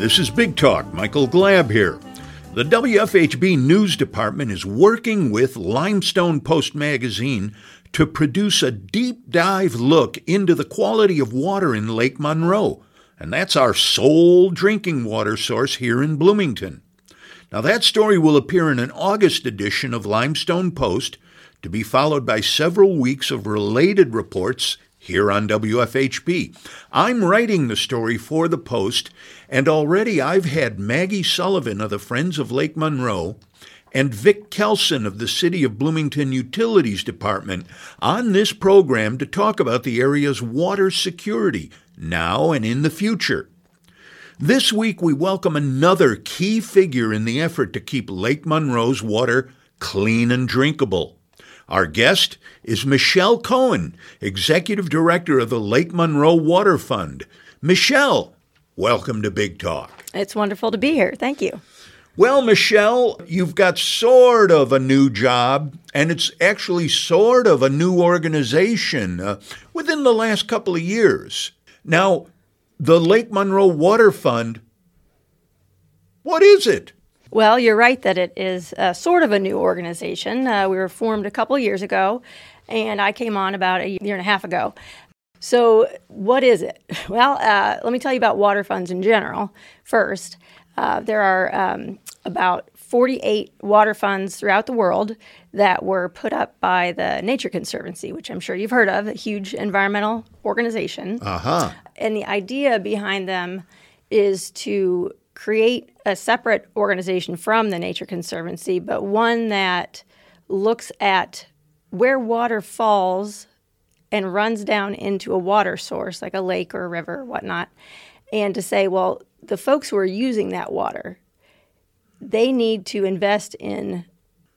Hi, this is Big Talk. Michael Glab here. The WFHB News Department is working with Limestone Post magazine to produce a deep dive look into the quality of water in Lake Monroe, and that's our sole drinking water source here in Bloomington. Now, that story will appear in an August edition of Limestone Post to be followed by several weeks of related reports here on WFHB. I'm writing the story for the Post, and already I've had Maggie Sullivan of the Friends of Lake Monroe and Vic Kelson of the City of Bloomington Utilities Department on this program to talk about the area's water security now and in the future. This week, we welcome another key figure in the effort to keep Lake Monroe's water clean and drinkable. Our guest is Michelle Cohen, Executive Director of the Lake Monroe Water Fund. Michelle, welcome to Big Talk. It's wonderful to be here. Thank you. Well, Michelle, you've got sort of a new job, and it's actually sort of a new organization uh, within the last couple of years. Now, the Lake Monroe Water Fund, what is it? Well, you're right that it is uh, sort of a new organization. Uh, we were formed a couple years ago, and I came on about a year and a half ago. So, what is it? Well, uh, let me tell you about water funds in general first. Uh, there are um, about 48 water funds throughout the world that were put up by the Nature Conservancy, which I'm sure you've heard of, a huge environmental organization. Uh-huh. And the idea behind them is to create a separate organization from the Nature Conservancy, but one that looks at where water falls and runs down into a water source, like a lake or a river or whatnot, and to say, well, the folks who are using that water, they need to invest in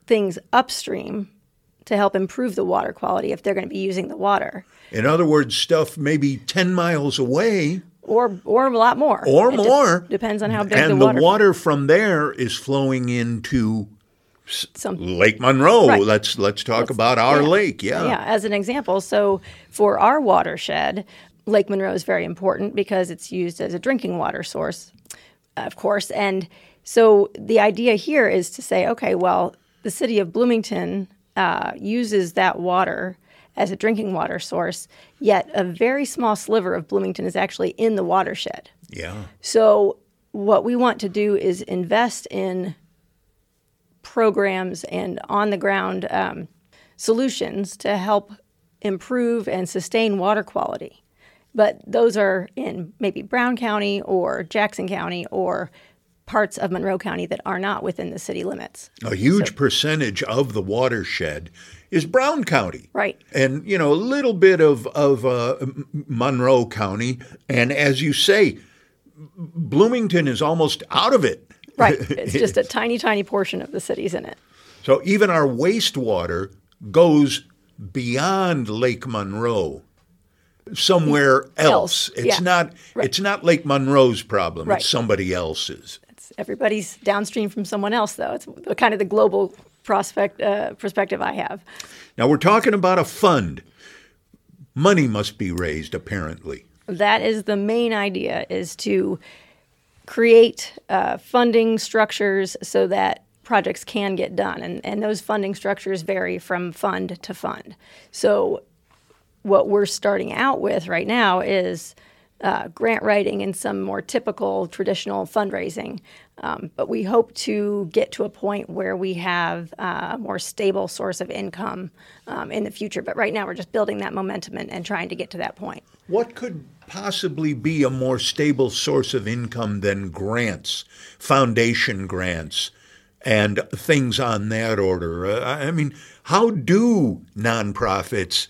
things upstream to help improve the water quality if they're going to be using the water. In other words, stuff maybe 10 miles away. Or, or a lot more. Or It more. depends on how big and the the water. water from there is flowing into Some, Lake Monroe. Right. Let's let's talk about our yeah. lake. Yeah. Yeah, as an example, so for our watershed, Lake Monroe is very important because it's used as a drinking water source, of course. And so the idea here is to say, okay, well, the city of Bloomington uh, uses that water as a drinking water source, yet a very small sliver of Bloomington is actually in the watershed. Yeah. So, what we want to do is invest in programs and on the ground um, solutions to help improve and sustain water quality. But those are in maybe Brown County or Jackson County or parts of Monroe County that are not within the city limits. A huge percentage of the watershed is Brown County. Right. And, you know, a little bit of, of uh, Monroe County. And as you say, Bloomington is almost out of it. Right. It's just a tiny, tiny portion of the city's in it. So even our wastewater goes beyond Lake Monroe somewhere else. Else, It's yeah. not Right. it's not Lake Monroe's problem. Right. It's somebody else's. It's everybody's downstream from someone else, though. It's the, kind of the global prospect uh, perspective I have. Now we're talking about a fund. Money must be raised apparently. that is the main idea is to create uh, funding structures so that projects can get done. And, and those funding structures vary from fund to fund. So what we're starting out with right now is uh, grant writing and some more typical traditional fundraising. Um, but we hope to get to a point where we have uh, a more stable source of income um, in the future. But right now, we're just building that momentum and, and trying to get to that point. What could possibly be a more stable source of income than grants, foundation grants, and things on that order? Uh, I mean, how do nonprofits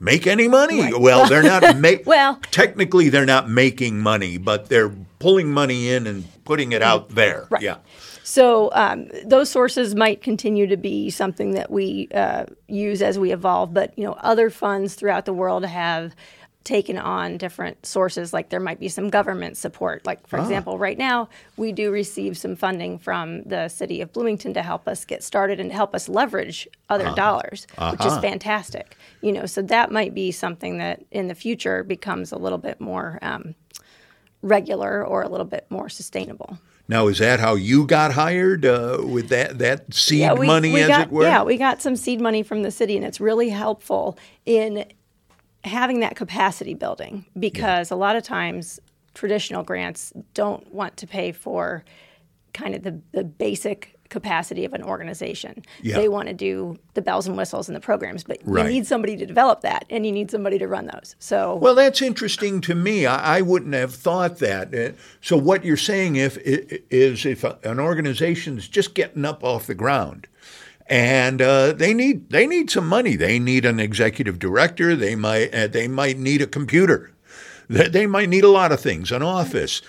make any money? Well, they're not ma- Well- technically they're not making money, but they're pulling money in and putting it out there. Right. Yeah. So um, those sources might continue to be something that we uh, use as we evolve, but you know, other funds throughout the world have taken on different sources. Like there might be some government support. Like for example, right now we do receive some funding from the city of Bloomington to help us get started and to help us leverage other dollars, which is fantastic. You know, so that might be something that in the future becomes a little bit more. Um, regular or a little bit more sustainable. Now, is that how you got hired uh, with that that seed yeah, we, money, we as got, it were? Yeah, we got some seed money from the city, and it's really helpful in having that capacity building because yeah. a lot of times traditional grants don't want to pay for kind of the, the basic capacity of an organization. Yeah. They want to do the bells and whistles and the programs, but right. you need somebody to develop that and you need somebody to run those. So Well, that's interesting to me. I, I wouldn't have thought that. Uh, so what you're saying if is if an organization is just getting up off the ground and uh, they need they need some money. They need an executive director. They might uh, they might need a computer. They, they might need a lot of things, an office.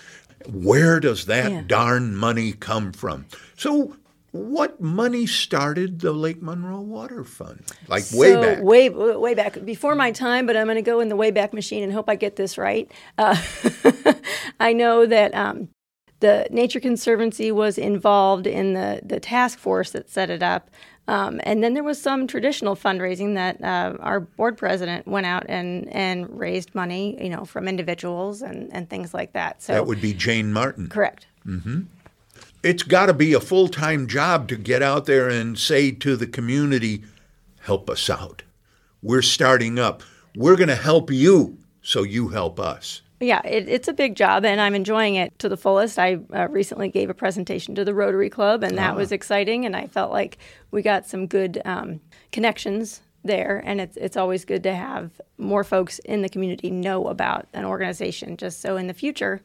Where does that yeah. darn money come from? So what money started the Lake Monroe Water Fund? Like so way back? Way, way back. Before my time, but I'm going to go in the way back Machine and hope I get this right. Uh, I know that um, the Nature Conservancy was involved in the, the task force that set it up. Um, and then there was some traditional fundraising that uh, our board president went out and, and raised money, you know, from individuals and, and things like that. So that would be Jane Martin. Correct. Mm-hmm it's got to be a full time job to get out there and say to the community, help us out. We're starting up. We're going to help you, so you help us. Yeah, it, it's a big job, and I'm enjoying it to the fullest. I uh, recently gave a presentation to the Rotary Club, and that ah. was exciting, and I felt like we got some good um, connections there, and it's it's always good to have more folks in the community know about an organization, just so in the future,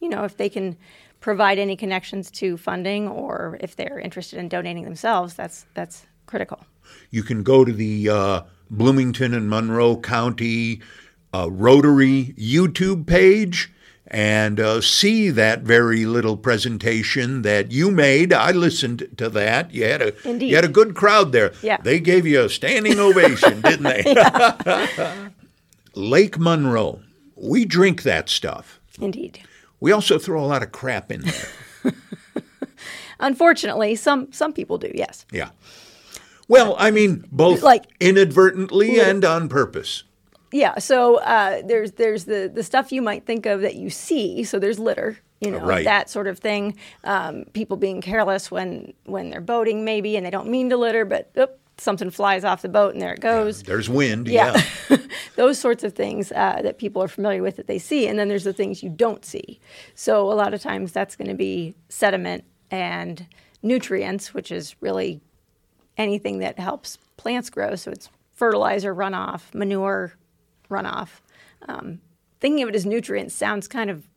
you know, if they can provide any connections to funding or if they're interested in donating themselves, that's that's critical. You can go to the uh, Bloomington and Monroe County uh, Rotary YouTube page and uh, see that very little presentation that you made. I listened to that. You had a Indeed. you had a good crowd there. Yeah. They gave you a standing ovation, didn't they? Lake Monroe. We drink that stuff. Indeed. We also throw a lot of crap in there. Unfortunately, some some people do. Yes. Yeah. Well, I mean, both like inadvertently and on purpose. Yeah. So uh, there's there's the the stuff you might think of that you see. So there's litter, you know, right. that sort of thing. Um, people being careless when when they're boating, maybe, and they don't mean to litter, but oop, something flies off the boat and there it goes. Yeah, there's wind. Yeah. yeah. Those sorts of things uh, that people are familiar with that they see. And then there's the things you don't see. So a lot of times that's going to be sediment and nutrients, which is really anything that helps plants grow. So it's fertilizer runoff, manure runoff. Um, thinking of it as nutrients sounds kind of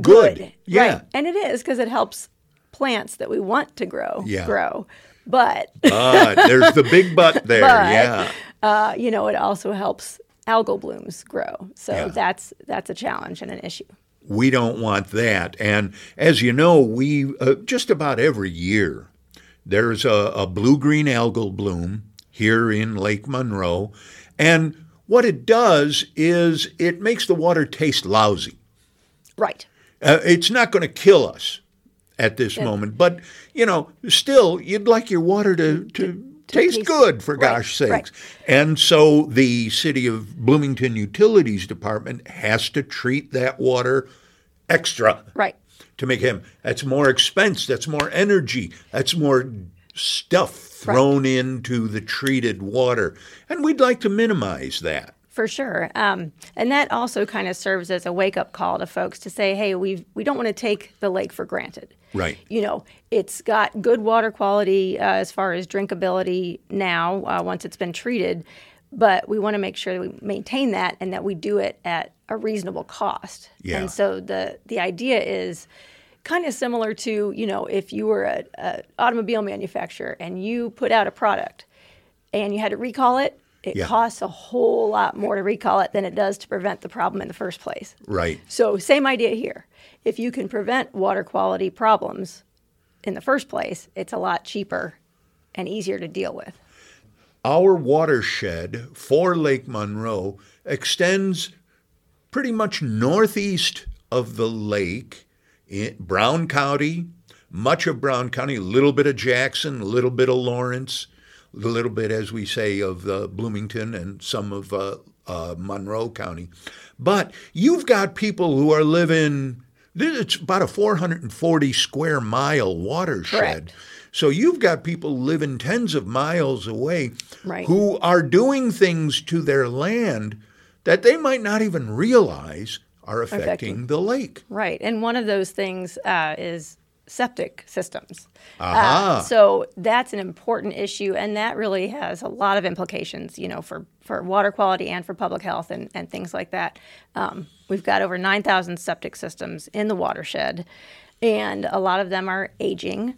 good. good. Yeah. Right. And it is because it helps plants that we want to grow yeah. grow. But uh, there's the big but there. But, yeah. Uh, you know, it also helps algal blooms grow. So yeah. that's that's a challenge and an issue. We don't want that. And as you know, we uh, just about every year there's a, a blue green algal bloom here in Lake Monroe. And what it does is it makes the water taste lousy. Right. Uh, it's not going to kill us at this yeah. moment. But, you know, still, you'd like your water to, to, to taste, taste, good, for right, gosh sakes. Right. And so the City of Bloomington Utilities Department has to treat that water extra. Right. To make him, that's more expense, that's more energy, that's more stuff thrown right. into the treated water. And we'd like to minimize that. For sure, um, and that also kind of serves as a wake-up call to folks to say, "Hey, we we don't want to take the lake for granted." Right. You know, it's got good water quality uh, as far as drinkability now uh, once it's been treated, but we want to make sure that we maintain that and that we do it at a reasonable cost. Yeah. And so the the idea is kind of similar to you know if you were an automobile manufacturer and you put out a product and you had to recall it it yeah. costs a whole lot more to recall it than it does to prevent the problem in the first place. Right. So, same idea here. If you can prevent water quality problems in the first place, it's a lot cheaper and easier to deal with. Our watershed for Lake Monroe extends pretty much northeast of the lake in Brown County, much of Brown County, a little bit of Jackson, a little bit of Lawrence a little bit, as we say, of uh, Bloomington and some of uh, uh, Monroe County. But you've got people who are living it's about a 440 square mile watershed. Correct. So you've got people living tens of miles away Right. who are doing things to their land that they might not even realize are affecting, Affecting. the lake. Right. And one of those things uh, is septic systems. Uh, so that's an important issue, and that really has a lot of implications, you know, for, for water quality and for public health and, and things like that. Um, we've got over 9,000 septic systems in the watershed, and a lot of them are aging.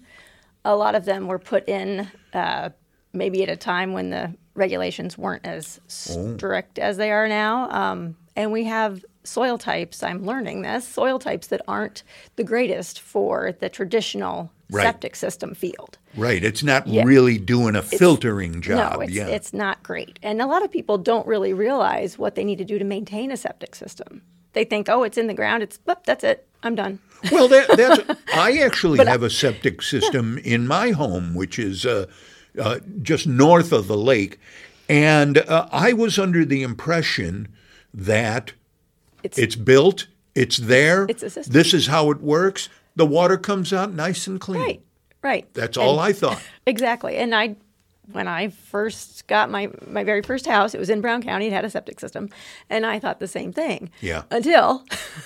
A lot of them were put in uh, maybe at a time when the regulations weren't as strict as they are now. Um, and we have soil types, I'm learning this, soil types that aren't the greatest for the traditional Right. septic system field. Right. It's not Yeah. really doing a filtering job. No, it's, yeah. it's not great. And a lot of people don't really realize what they need to do to maintain a septic system. They think, oh, it's in the ground, it's, whoop, that's it, I'm done. Well, that, that's. I actually have a septic system in my home, which is uh, uh, just north of the lake, and uh, I was under the impression that It's, it's built, it's there. It's a system. This is how it works. The water comes out nice and clean. right, right. That's And- all I thought. Exactly. And I, when I first got my, my very first house, it was in Brown County. It had a septic system. And I thought the same thing. Yeah. Until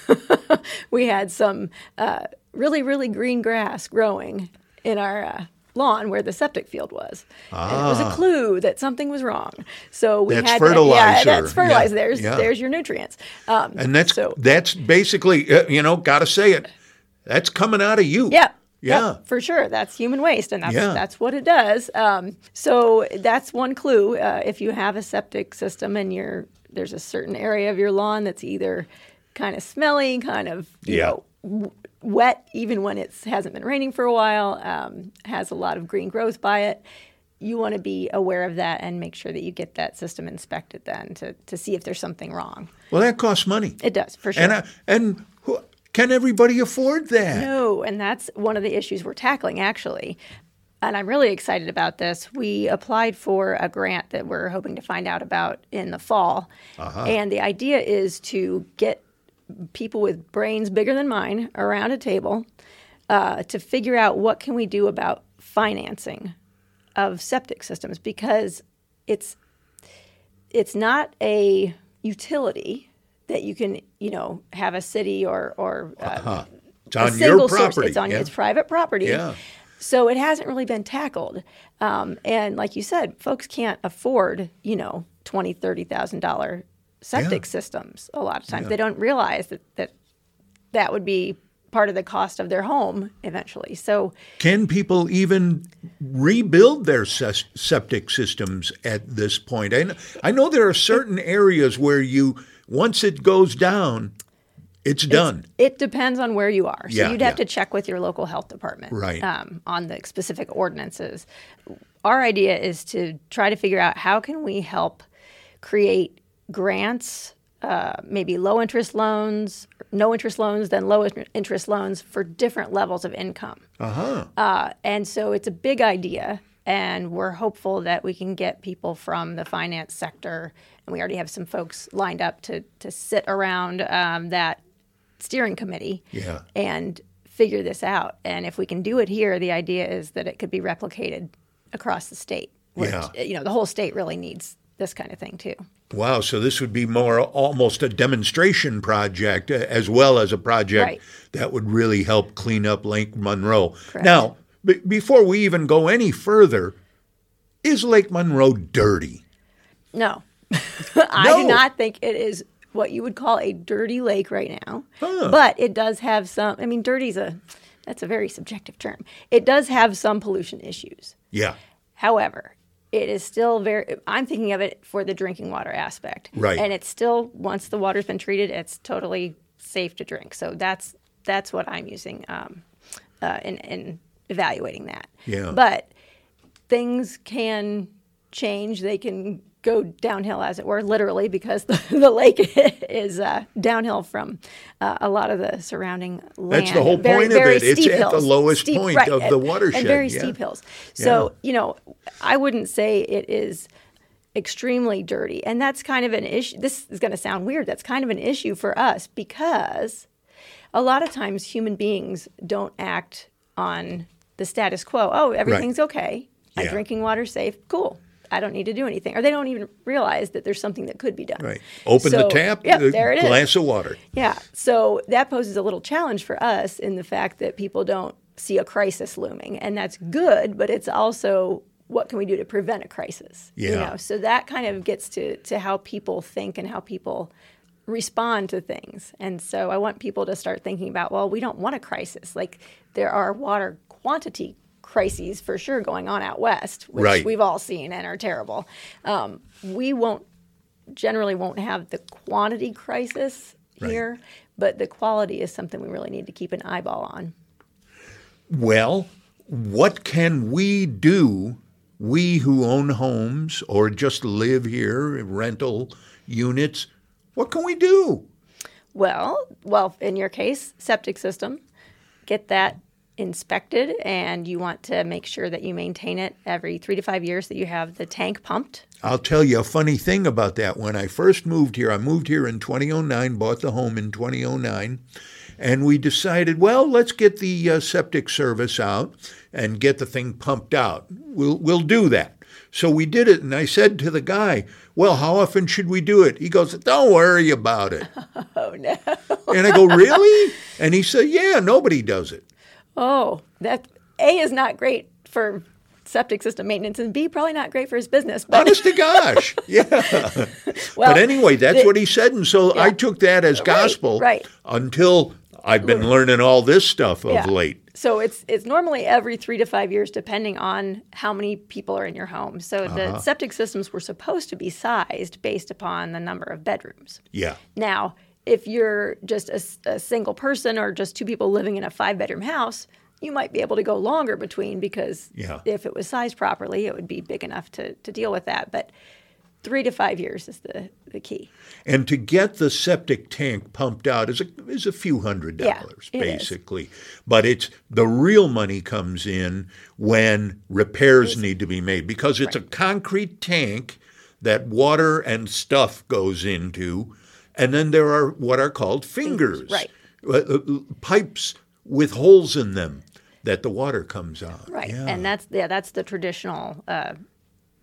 we had some uh, really, really green grass growing in our uh, lawn where the septic field was. And it was a clue that something was wrong. So we Ah. That's had fertilizer. To, yeah, that's Yeah, fertilizer. There's, yeah. there's your nutrients. Um, And that's so, that's basically, uh, you know, got to say it. That's coming out of you. Yeah. Yeah. Yep, for sure. That's human waste, and that's Yeah. that's what it does. Um, so that's one clue. Uh, if you have a septic system and you're there's a certain area of your lawn that's either kind of smelly, kind of you Yeah. know w- wet, even when it hasn't been raining for a while, um, has a lot of green growth by it. You want to be aware of that and make sure that you get that system inspected then to, to see if there's something wrong. Well, that costs money. It does for sure. And, uh, and who, can everybody afford that? No, and that's one of the issues we're tackling actually. And I'm really excited about this. We applied for a grant that we're hoping to find out about in the fall. And the idea is to get people with brains bigger than mine around a table uh, to figure out what can we do about financing of septic systems because it's it's not a utility that you can you know have a city or or uh, It's a on single your source. property. It's on yeah. it's private property. Yeah. So it hasn't really been tackled. Um, and like you said, folks can't afford, you know, twenty, thirty thousand dollar septic Yeah. systems. A lot of times they don't realize that that that would be part of the cost of their home eventually. So Can people even rebuild their ses- septic systems at this point? I know, I know there are certain areas where you, once it goes down, it's done. It depends on where you are. So Yeah, you'd have yeah. to check with your local health department Right. um, on the specific ordinances. Our idea is to try to figure out how can we help create grants, uh, maybe low interest loans, no interest loans, then low interest loans for different levels of income. Uh-huh. Uh, and so it's a big idea, and we're hopeful that we can get people from the finance sector, and we already have some folks lined up to to sit around um, that steering committee Yeah. and figure this out. And if we can do it here, the idea is that it could be replicated across the state. Where, Yeah. You know, the whole state really needs this kind of thing too. Wow, so this would be more almost a demonstration project uh, as well as a project Right. that would really help clean up Lake Monroe. Correct. Now, b- before we even go any further, is Lake Monroe dirty? No, I No. do not think it is what you would call a dirty lake right now. Huh. But it does have some. I mean, dirty's a that's a very subjective term. It does have some pollution issues. Yeah. However, it is still very. I'm thinking of it for the drinking water aspect, Right. And it's still once the water's been treated, it's totally safe to drink. So that's that's what I'm using um, uh, in in evaluating that. Yeah. But things can change. They can go downhill, as it were, literally, because the, the lake is uh, downhill from uh, a lot of the surrounding land. That's the whole Very- point of it. It's steep at the lowest Steep- point right, of the watershed, And very yeah. steep hills. So, Yeah. you know, I wouldn't say it is extremely dirty. And that's kind of an issue. This is going to sound weird. That's kind of an issue for us because a lot of times human beings don't act on the status quo. Oh, everything's okay. I'm drinking water safe. Cool. I don't need to do anything. Or they don't even realize that there's something that could be done. Right. Open the So, tap, Yep, a there it is. glass of water. Yeah. So that poses a little challenge for us in the fact that people don't see a crisis looming. And that's good, but it's also what can we do to prevent a crisis? You Yeah. know, so that kind of gets to, to how people think and how people respond to things. And so I want people to start thinking about, well, we don't want a crisis. Like there are water quantity crises for sure going on out west, which Right. we've all seen and are terrible. Um, we won't generally won't have the quantity crisis Right. here, but the quality is something we really need to keep an eyeball on. Well, what can we do, we who own homes or just live here, rental units, what can we do? Well, well, in your case, septic system, get that inspected, and you want to make sure that you maintain it every three to five years. That you have the tank pumped. I'll tell you a funny thing about that. When I first moved here, I moved here in 2009, bought the home in 2009, and we decided, well, let's get the uh, septic service out and get the thing pumped out. We'll we'll do that. So we did it, and I said to the guy, "Well, how often should we do it?" He goes, "Don't worry about it." Oh no! And I go, "Really?" And he said, "Yeah, nobody does it." Oh, that A is not great for septic system maintenance, and B probably not great for his business. But Honest to gosh, yeah. well, but anyway, that's the- what he said, and so I took that as gospel right. until I've been learning all this stuff of Yeah. late. So it's it's normally every three to five years, depending on how many people are in your home. So Uh-huh. the septic systems were supposed to be sized based upon the number of bedrooms. Yeah, Now, if you're just a single person or just two people living in a five bedroom house, you might be able to go longer between because Yeah. if it was sized properly, it would be big enough to, to deal with that. But three to five years is the, the key. and to get the septic tank pumped out is a is a few hundred dollars it is. basically. But it's the real money comes in when repairs need to be made because it's a concrete tank that water and stuff goes into, and then there are what are called fingers, right. uh, uh, pipes with holes in them that the water comes out. Right. Yeah. And that's yeah, that's the traditional uh,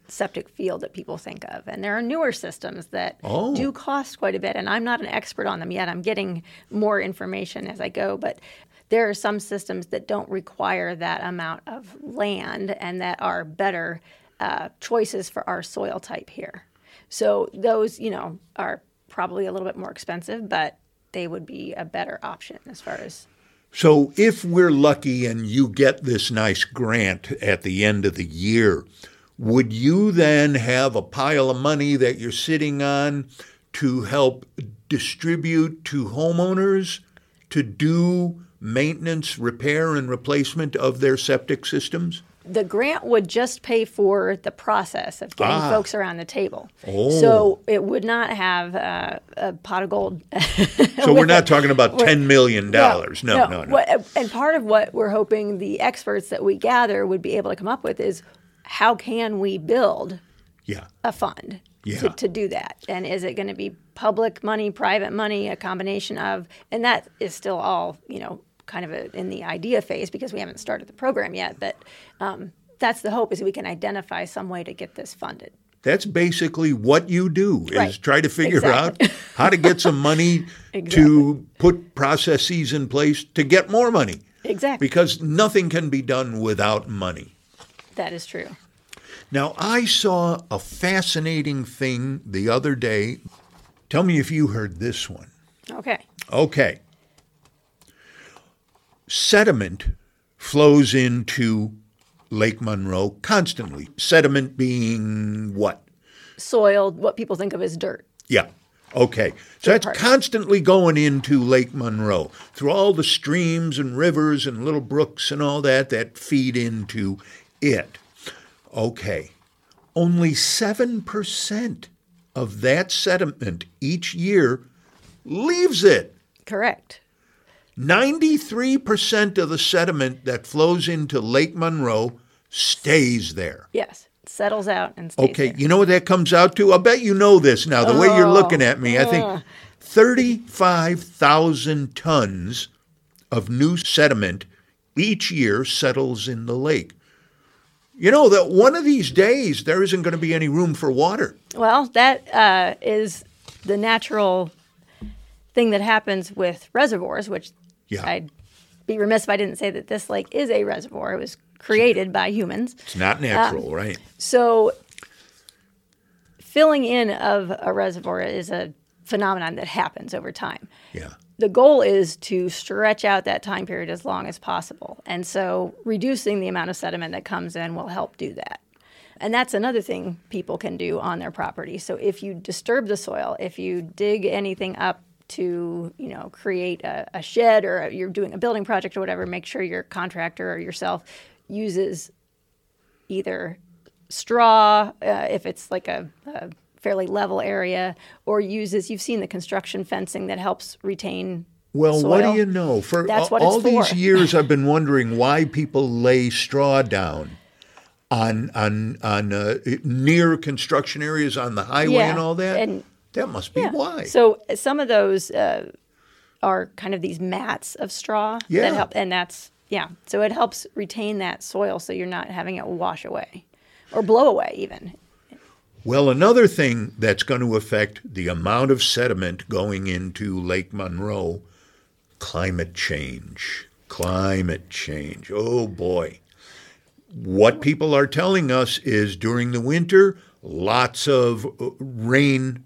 septic field that people think of. And there are newer systems that Oh. do cost quite a bit. And I'm not an expert on them yet. I'm getting more information as I go, but there are some systems that don't require that amount of land and that are better uh, choices for our soil type here. So those, you know, are probably a little bit more expensive, but they would be a better option as far as So if we're lucky and you get this nice grant at the end of the year, would you then have a pile of money that you're sitting on to help distribute to homeowners to do maintenance, repair, and replacement of their septic systems? The grant would just pay for the process of getting Ah. folks around the table. Oh. So it would not have uh, a pot of gold. So we're not talking about $10 million. No, no, no. What, and part of what we're hoping the experts that we gather would be able to come up with is how can we build Yeah. a fund Yeah. to, to do that? And is it going to be public money, private money, a combination of? And that is still all, you know, kind of a, in the idea phase because we haven't started the program yet. But um, that's the hope is we can identify some way to get this funded. That's basically what you do is Right. try to figure Exactly. out how to get some money to put processes in place to get more money. Exactly. Because nothing can be done without money. That is true. Now, I saw a fascinating thing the other day. Tell me if you heard this one. Okay. Okay. Sediment flows into Lake Monroe constantly. Sediment being what? Soil, what people think of as dirt. Yeah. Okay. So that's particles. constantly going into Lake Monroe through all the streams and rivers and little brooks and all that that feed into it. Okay. Only 7% of that sediment each year leaves it. Correct. 93% of the sediment that flows into Lake Monroe stays there. Yes. Settles out and stays Okay, there. you know what that comes out to? I bet you know this now. The way you're looking at me, I think 35,000 tons of new sediment each year settles in the lake. You know that one of these days there isn't going to be any room for water. Well, that uh, is the natural thing that happens with reservoirs, which Yeah. I'd be remiss if I didn't say that this lake is a reservoir. It was created by humans. It's not natural, um, right? So, filling in of a reservoir is a phenomenon that happens over time. Yeah. The goal is to stretch out that time period as long as possible. And so, reducing the amount of sediment that comes in will help do that. And that's another thing people can do on their property. So, if you disturb the soil, if you dig anything up to, you know, create a, a shed or you're doing a building project or whatever, make sure your contractor or yourself uses either straw uh, if it's like a, a fairly level area or uses you've seen the construction fencing that helps retain Well, what do you know? For That's what all these years, I've been wondering why people lay straw down on on on uh, near construction areas on the highway Yeah, and all that. and- that must be why. So uh, some of those uh, are kind of these mats of straw Yeah. that help, and that's yeah. So it helps retain that soil, so you're not having it wash away or blow away even. Well, another thing that's going to affect the amount of sediment going into Lake Monroe climate change. Climate change. Oh boy. What people are telling us is during the winter, lots of uh, rain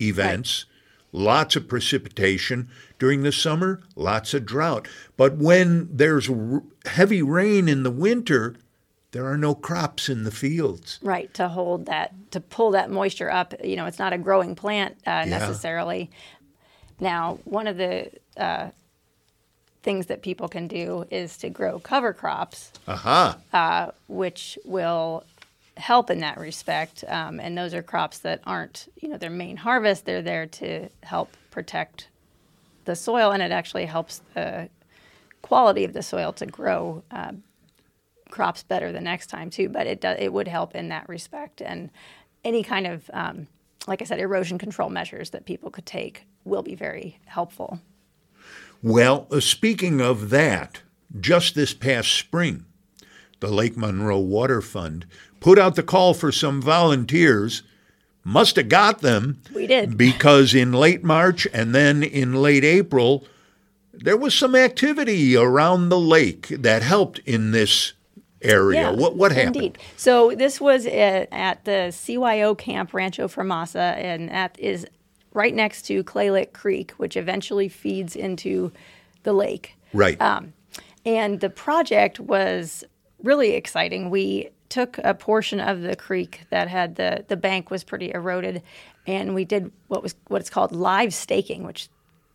events, lots of precipitation. During the summer, lots of drought. But when there's r- heavy rain in the winter, there are no crops in the fields. Right to hold that to pull that moisture up. You know, it's not a growing plant uh, necessarily. Now, one of the uh, things that people can do is to grow cover crops. Aha. which will help in that respect. Um, and those are crops that aren't, you know, their main harvest. They're there to help protect the soil, and it actually helps the quality of the soil to grow uh, crops better the next time too. But it it would help in that respect, and any kind of, um, like I said, erosion control measures that people could take will be very helpful. Well, uh, speaking of that, just this past spring, the Lake Monroe Water Fund put out the call for some volunteers. Must have got them. We did. Because in late March and then in late April, there was some activity around the lake that helped in this area. what what happened? Indeed. So this was at, the CYO camp Rancho Framasa, and that is right next to Clay Lick Creek, which eventually feeds into the lake. Right. Um, and the project was really exciting. We took a portion of the creek that had the the bank was pretty eroded, and we did what was what it's called live staking, which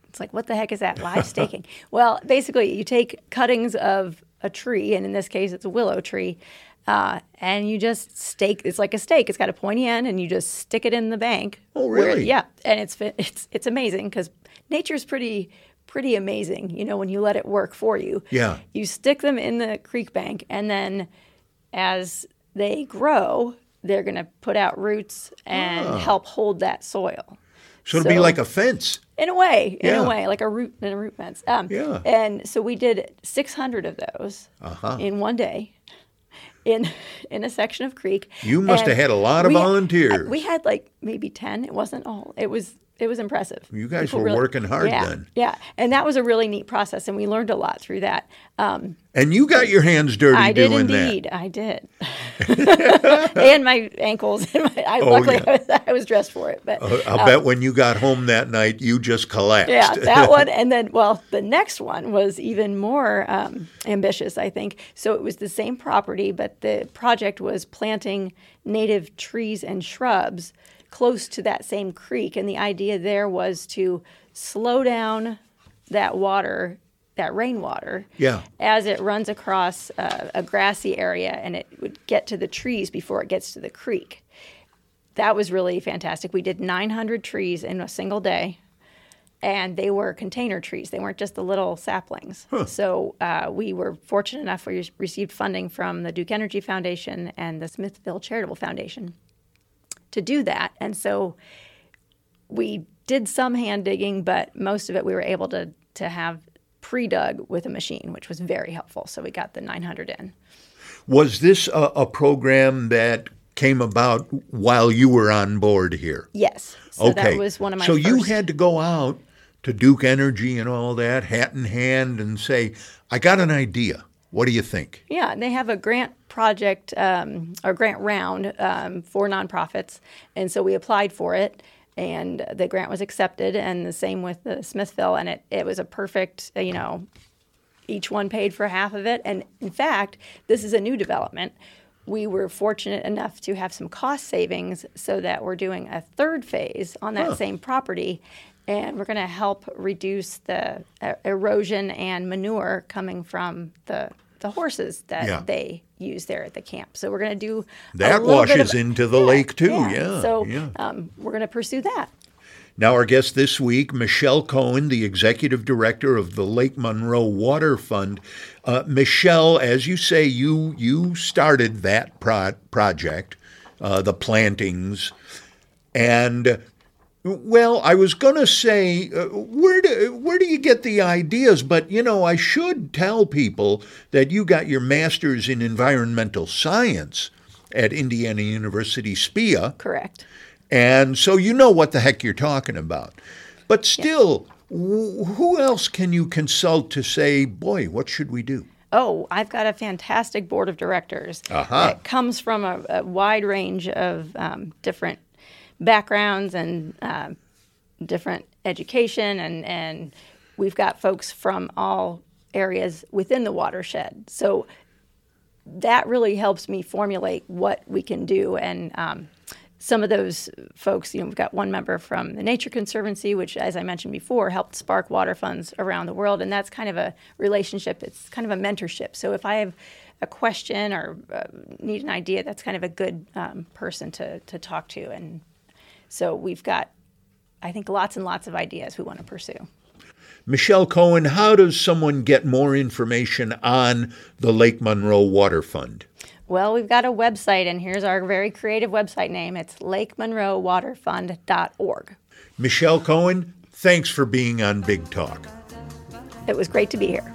it's like what the heck is that live staking? Well, basically, you take cuttings of a tree, and in this case, it's a willow tree. Uh, and you just stake. It's like a stake. It's got a pointy end, and you just stick it in the bank. Oh, where- really? yeah, and it's it's it's amazing because nature's pretty pretty amazing. You know, when you let it work for you. Yeah. You stick them in the creek bank, and then as they grow, they're going to put out roots and Ah. help hold that soil. so it'll be like a fence. In a way, in Yeah. a way, like a root in a root fence. Um, Yeah. And so we did 600 of those Uh-huh. in one day, in in a section of creek. You must have had a lot of we- volunteers. We had like maybe 10. It wasn't all. It was it was impressive. You guys People were working hard yeah, then. Yeah, and that was a really neat process, and we learned a lot through that. Um, And you got your hands dirty I did indeed. I did. and my ankles. And my, I, Oh, luckily, yeah. I, was, I was dressed for it. But that. I'll bet when you got home that night, you just collapsed. yeah, that one. And then, well, the next one was even more um, ambitious, I think. So it was the same property, but the project was planting native trees and shrubs close to that same creek. And the idea there was to slow down that water, that rainwater, Yeah. as it runs across uh, a grassy area and it would get to the trees before it gets to the creek. That was really fantastic. We did 900 trees in a single day, and they were container trees. They weren't just the little saplings. So uh, we were fortunate enough. We received funding from the Duke Energy Foundation and the Smithville Charitable Foundation to do that. And so we did some hand digging, but most of it we were able to to have pre-dug with a machine, which was very helpful. So we got the 900 in. Was this a, a program that came about while you were on board here? Yes. So okay. that was one of my So first. you had to go out to Duke Energy and all that, hat in hand, and say, I got an idea. What do you think? Yeah, they have a grant project um, or grant round um, for nonprofits, and so we applied for it, and the grant was accepted, and the same with the Smithville, and it it was a perfect, uh, you know, each one paid for half of it, and in fact, this is a new development. We were fortunate enough to have some cost savings, so that we're doing a third phase on that Huh. same property, and we're going to help reduce the uh, erosion and manure coming from the the horses that Yeah. they use there at the camp. So we're going to do a That bit washes of- into the lake too, yeah, So yeah. Um, we're going to pursue that. Now, our guest this week, Michelle Cohen, the executive director of the Lake Monroe Water Fund. Uh, Michelle, as you say, you you started that pro- project, uh, the plantings, and well, I was going to say, uh, where do where do you get the ideas? But you know, I should tell people that you got your master's in environmental science at Indiana University SPEA. Correct. And so you know what the heck you're talking about. But still, wh- who else can you consult to say, boy, what should we do? Oh, I've got a fantastic board of directors Aha. that comes from a, a wide range of um, different backgrounds and um different education, and, and we've got folks from all areas within the watershed. So that really helps me formulate what we can do. And um, some of those folks, you know, we've got one member from the Nature Conservancy, which, as I mentioned before, helped spark water funds around the world. And that's kind of a relationship, it's kind of a mentorship. So if I have a question or uh, need an idea, that's kind of a good um, person to, to talk to. And so we've got, I think, lots and lots of ideas we want to pursue. Michelle Cohen, how does someone get more information on the Lake Monroe Water Fund? Well, we've got a website, and here's our very creative website name. It's lakemonroewaterfund.org. Michelle Cohen, thanks for being on Big Talk. It was great to be here.